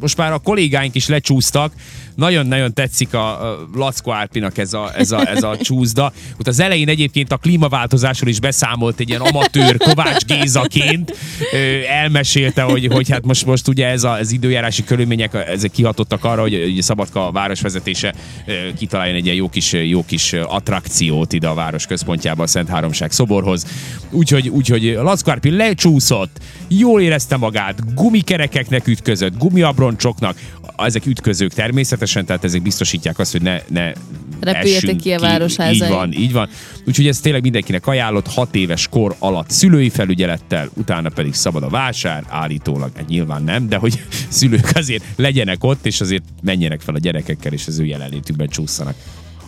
most már a kollégáink is lecsúsztak, nagyon-nagyon tetszik a, a Lackó Árpinak ez a, ez, a, ez a csúszda. Ott az elején egyébként a klímaváltozásról is beszámolt egy ilyen amatőr Kovács Gézaként. Elmesélte, hogy, hogy hát most, most ugye ez az időjárási körülmények ezek kihatottak arra, hogy ugye Szabadka városvezetése kitaláljon egy ilyen jó kis, jó kis attrakciót ide a város központjába a Szent Háromság szoborhoz. Úgyhogy, úgyhogy Lackó Árpi lecsúszott, jól érezte magát, gumikerekeknek ütközött, gumiabroncsoknak, ezek ütközők természetesen, tehát ezek biztosítják azt, hogy ne, ne Repüljetek ki a városházai. Így van, így van. Úgyhogy ez tényleg mindenkinek ajánlott, hat éves kor alatt szülői felügyelettel, utána pedig szabad a vásár, állítólag, hát nyilván nem, de hogy szülők azért legyenek ott, és azért menjenek fel a gyerekekkel, és az ő jelenlétükben csúszanak.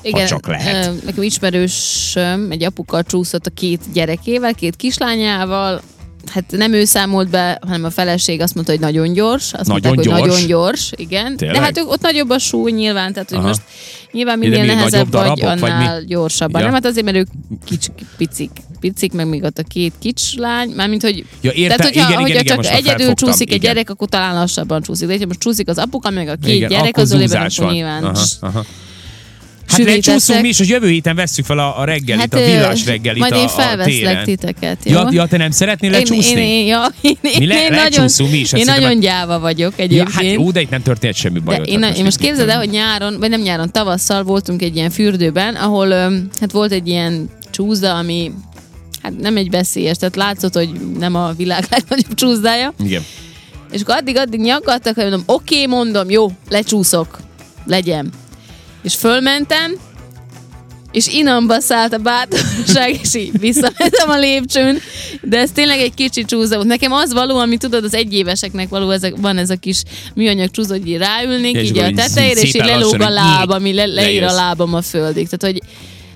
Igen, ha csak lehet. Nekem ismerős egy apuka csúszott a két gyerekével, két kislányával, hát nem ő számolt be, hanem a feleség azt mondta, hogy nagyon gyors. Azt nagyon mondták, gyors? hogy nagyon gyors, igen. Tényleg? De hát ott nagyobb a súly nyilván, tehát hogy Aha. most nyilván minél nehezebb vagy, darabok, vagy annál mi? gyorsabban. Ja. Nem, hát azért, mert ők kics, picik, picik, meg még ott a két kicslány, mármint, hogy Ja, érte, tehát, hogyha, igen, hogyha igen, igen, csak már egyedül csúszik egy igen. gyerek, akkor talán lassabban csúszik. De hogyha most csúszik az apuka, meg a két Igen, gyerek, az zúzás akkor van. nyilván Aha, aha. Hát sűríteszek. lecsúszunk mi is, hogy jövő héten vesszük fel a, a reggelit, Hát, a villás reggelit Majd a, én a felveszlek téren. titeket, jó? Ja, ja, te nem szeretnél lecsúszni? én, én, ja, én, Mi le- én nagyon, mi is, hát én nagyon gyáva vagyok ja, egyébként. hát jó, de itt nem történt semmi baj. De én, én most képzeld el, hogy nyáron, vagy nem nyáron, tavasszal voltunk egy ilyen fürdőben, ahol hát volt egy ilyen csúszda, ami hát nem egy veszélyes, tehát látszott, hogy nem a világ legnagyobb csúszdája. Igen. És akkor addig-addig nyaggattak, hogy mondom, oké, mondom, jó, lecsúszok, legyen. És fölmentem, és inamba szállt a bátorság, és így visszamentem a lépcsőn, de ez tényleg egy kicsi csúszda volt. Nekem az való, ami tudod, az egyéveseknek való, ezek, van ez a kis műanyag csúszda, hogy így ráülnék, és így a tetejére, és így lelóg a hogy láb, ami le, leír a lábam a földig. Tehát, hogy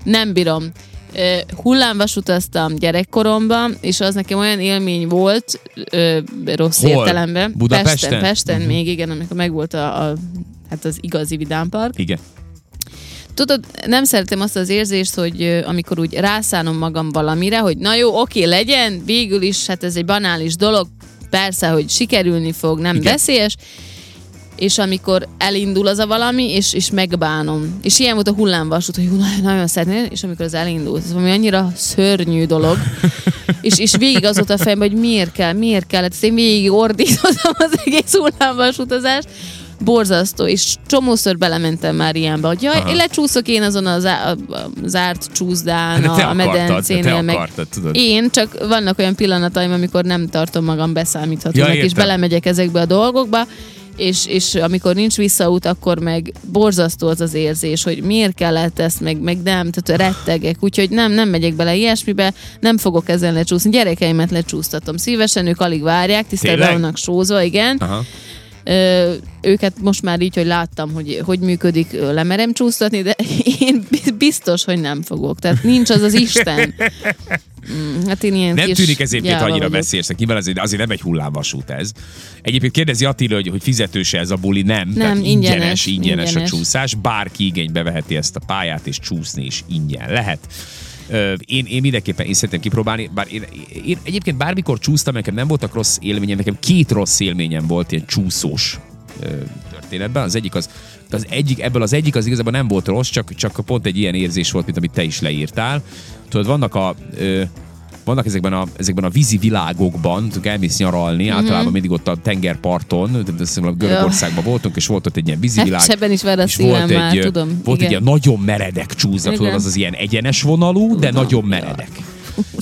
nem bírom. Ö, Hullámvasutaztam gyerekkoromban, és az nekem olyan élmény volt, ö, rossz Hol? értelemben. Budapesten? Pesten, Pesten Mhm. még, igen, amikor megvolt a, a hát az igazi vidámpark. Igen. Tudod, nem szeretem azt az érzést, hogy amikor úgy rászánom magam valamire, hogy na jó, oké, legyen, végül is, hát ez egy banális dolog, persze, hogy sikerülni fog, nem Igen. veszélyes, és amikor elindul az a valami, és, és megbánom. És ilyen volt a hullámvasút, hogy nagyon- szeretném, és amikor az elindult, ez valami annyira szörnyű dolog, és, és végig az volt a fejemben, hogy miért kell, miért kell, hát én végig ordítottam az egész hullámvasutazást, borzasztó, és csomószor belementem már ilyenbe, hogy jaj, én lecsúszok én azon a, zá- a, a zárt csúszdán, a akartad, medencénél, te meg akartad, tudod. én, csak vannak olyan pillanataim, amikor nem tartom magam beszámíthatónak, Ja, és belemegyek ezekbe a dolgokba, és, és amikor nincs visszaút, akkor meg borzasztó az az érzés, hogy miért kellett ezt, meg, meg nem, tehát rettegek, úgyhogy nem, nem megyek bele ilyesmibe, nem fogok ezen lecsúszni. Gyerekeimet lecsúsztatom szívesen, ők alig várják, tisztelve vannak sózva, igen. Aha. Ö, őket most már így, hogy láttam, hogy hogy működik, lemerem csúsztatni, de én bi- biztos, hogy nem fogok. Tehát nincs az az Isten. Mm, hát én ilyen Nem tűnik ez egyébként annyira veszélyesnek. Nyilván azért, azért nem egy hullámvasút ez. Egyébként kérdezi Attila, hogy, hogy fizetőse ez a buli. Nem. Nem, Tehát ingyenes, ingyenes, ingyenes, ingyenes. a csúszás. Bárki igénybe veheti ezt a pályát, és csúszni is ingyen lehet. Én, én mindenképpen én szeretném kipróbálni, bár én, én egyébként bármikor csúsztam, nekem nem voltak rossz élményem, nekem két rossz élményem volt ilyen csúszós történetben. Az egyik az, az egyik, ebből az egyik az igazából nem volt rossz, csak, csak pont egy ilyen érzés volt, mint amit te is leírtál. Tudod, vannak a vannak ezekben a, ezekben a vízi világokban, tudod, elmész nyaralni, mm-hmm. általában mindig ott a tengerparton, tehát azt hiszem, Görögországban voltunk, és volt ott egy ilyen vízi Hát, világ. sebben is szívem volt már, egy, ö, tudom. Volt egy igen. ilyen nagyon meredek csúszda, tudod, az az ilyen egyenes vonalú, de Tudom. nagyon meredek.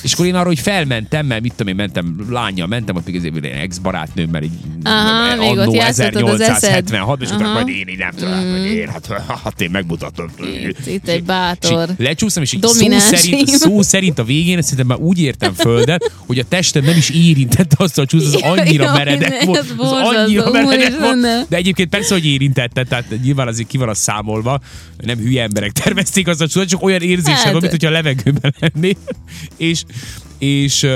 És akkor én arra, hogy felmentem, mert mit tudom én, mentem lányjal, mentem, ott még azért egy ex-barátnőmmel így Aha, még ott annó játszottad az eszed. 1876 és utána majd én így nem tudom, hogy én, hát, hát én megmutatom. Itt, itt egy bátor. És lecsúsztam, és szó szerint, szó szerint a végén szerintem már úgy értem földet, hogy a testem nem is érintette azt a csúsz, az annyira meredek volt. Az annyira meredek volt. De egyébként persze, hogy érintette, tehát nyilván azért ki van az számolva, nem hülye emberek tervezték azt a csúszat, csak olyan érzésem Hát. mint hogyha a levegőben lennél. És, és,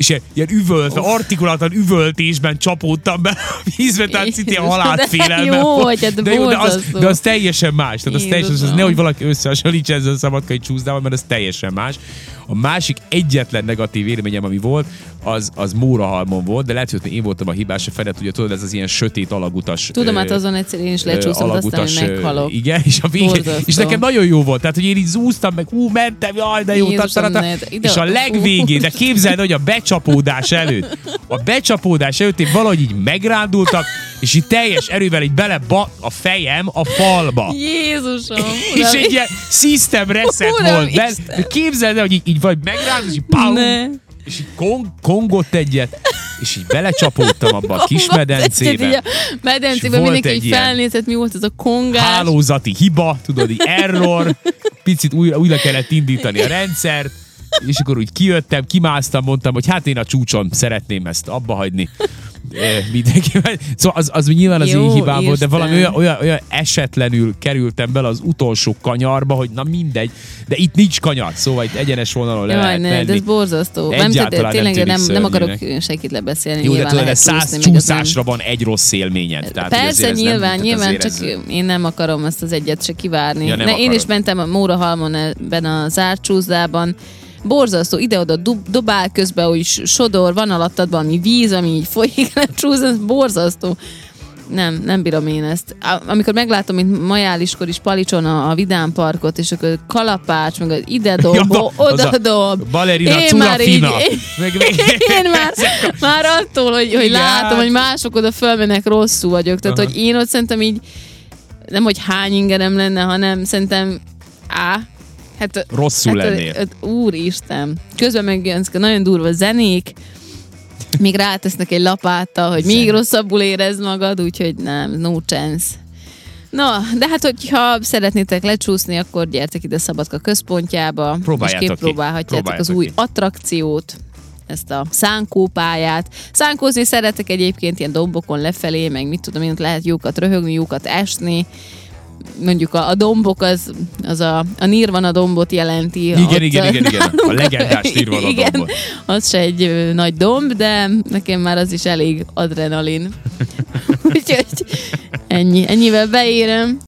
és ilyen, ilyen üvölt, artikulátan üvöltésben csapódtam be a vízbe, tehát szintén Jézus, halálfélelme. jó, hogy hát de, jó, de, az, de az teljesen más. Tehát az teljesen, az Jézusom. nehogy valaki összehasonlítsa ezzel a szabadkai csúszdával, mert az teljesen más. A másik egyetlen negatív élményem, ami volt, az, az Mórahalmon volt, de lehet, hogy én voltam a hibás, a Fedet, ugye tudod, ez az ilyen sötét alagutas. Tudom, hát azon egyszer én is lecsúszom, aztán hogy meghalok. Igen, és a végén, és nekem nagyon jó volt, tehát hogy én így zúztam, meg hú, mentem, jaj, de jó, Jézusom, és a legvégén, de képzeld, hogy a becsapódás előtt, a becsapódás előtt én valahogy így megrándultak, és így teljes erővel így bele a fejem a falba. Jézusom! És egy ilyen system reset Uram volt. De Képzeld el, hogy így, így vagy megrándult, és Ne. és így kong, kongott egyet, és így belecsapódtam abba a kis a medencébe. medencébe És volt mindenki egy így felnézett, mi volt ez a kongás. Hálózati hiba, tudod, így error, picit újra, újra kellett indítani a rendszert, és akkor úgy kijöttem, kimásztam, mondtam, hogy hát én a csúcson szeretném ezt abba hagyni. Mindenki. Szóval az, az nyilván az Jó én hibám volt, de Isten. valami olyan, olyan, olyan esetlenül kerültem bele az utolsó kanyarba, hogy na mindegy, de itt nincs kanyar, szóval itt egyenes vonalon le Jaj, lehet ne, de menni. ez borzasztó. Nem, nem de tényleg tűnik nem, nem akarok senkit lebeszélni. Jó, de nyilván tudod, de száz nem- csúszásra van egy rossz élményed. Tehát, Persze, ez nem- nyilván, tehát nyilván, csak ez- én nem akarom ezt az egyet se kivárni. Ja, nem ne, én is mentem a Mórahalmon ebben a zárt csúszdában, borzasztó, ide-oda dub, dobál közben, hogy sodor, van alattad valami víz, ami így folyik, le csúsz, ez borzasztó. Nem, nem bírom én ezt. Amikor meglátom, mint Majáliskor is Palicson a, a Vidám Parkot, és akkor kalapács, meg az ide dob, Ja, az oda a dob. Balerina Én már így, Curafina. Meg, meg, én már, már attól, hogy, hogy Igen. látom, hogy mások oda fölmennek, rosszul vagyok. Tehát, Aha. hogy én ott szerintem így, nem, hogy hány ingerem lenne, hanem szerintem á, hát, Rosszul hát, lennél. Hát, úristen. Közben meg ilyen nagyon durva zenék, még rátesznek egy lapáttal, hogy még rosszabbul érezd magad, úgyhogy nem, no chance. Na, de hát, hogyha szeretnétek lecsúszni, akkor gyertek ide Szabadka központjába, Próbáljátok és ki. kipróbálhatjátok az új ki. attrakciót, ezt a szánkópályát. Szánkózni szeretek egyébként ilyen dombokon lefelé, meg mit tudom én, lehet jókat röhögni, jókat esni. Mondjuk a, a dombok az, az a, a Nirvana dombot jelenti. Igen, igen, igen, igen. A legendás Nirvana Igen, dombot. az se egy nagy domb, de nekem már az is elég adrenalin. Úgyhogy ennyi, ennyivel beérem.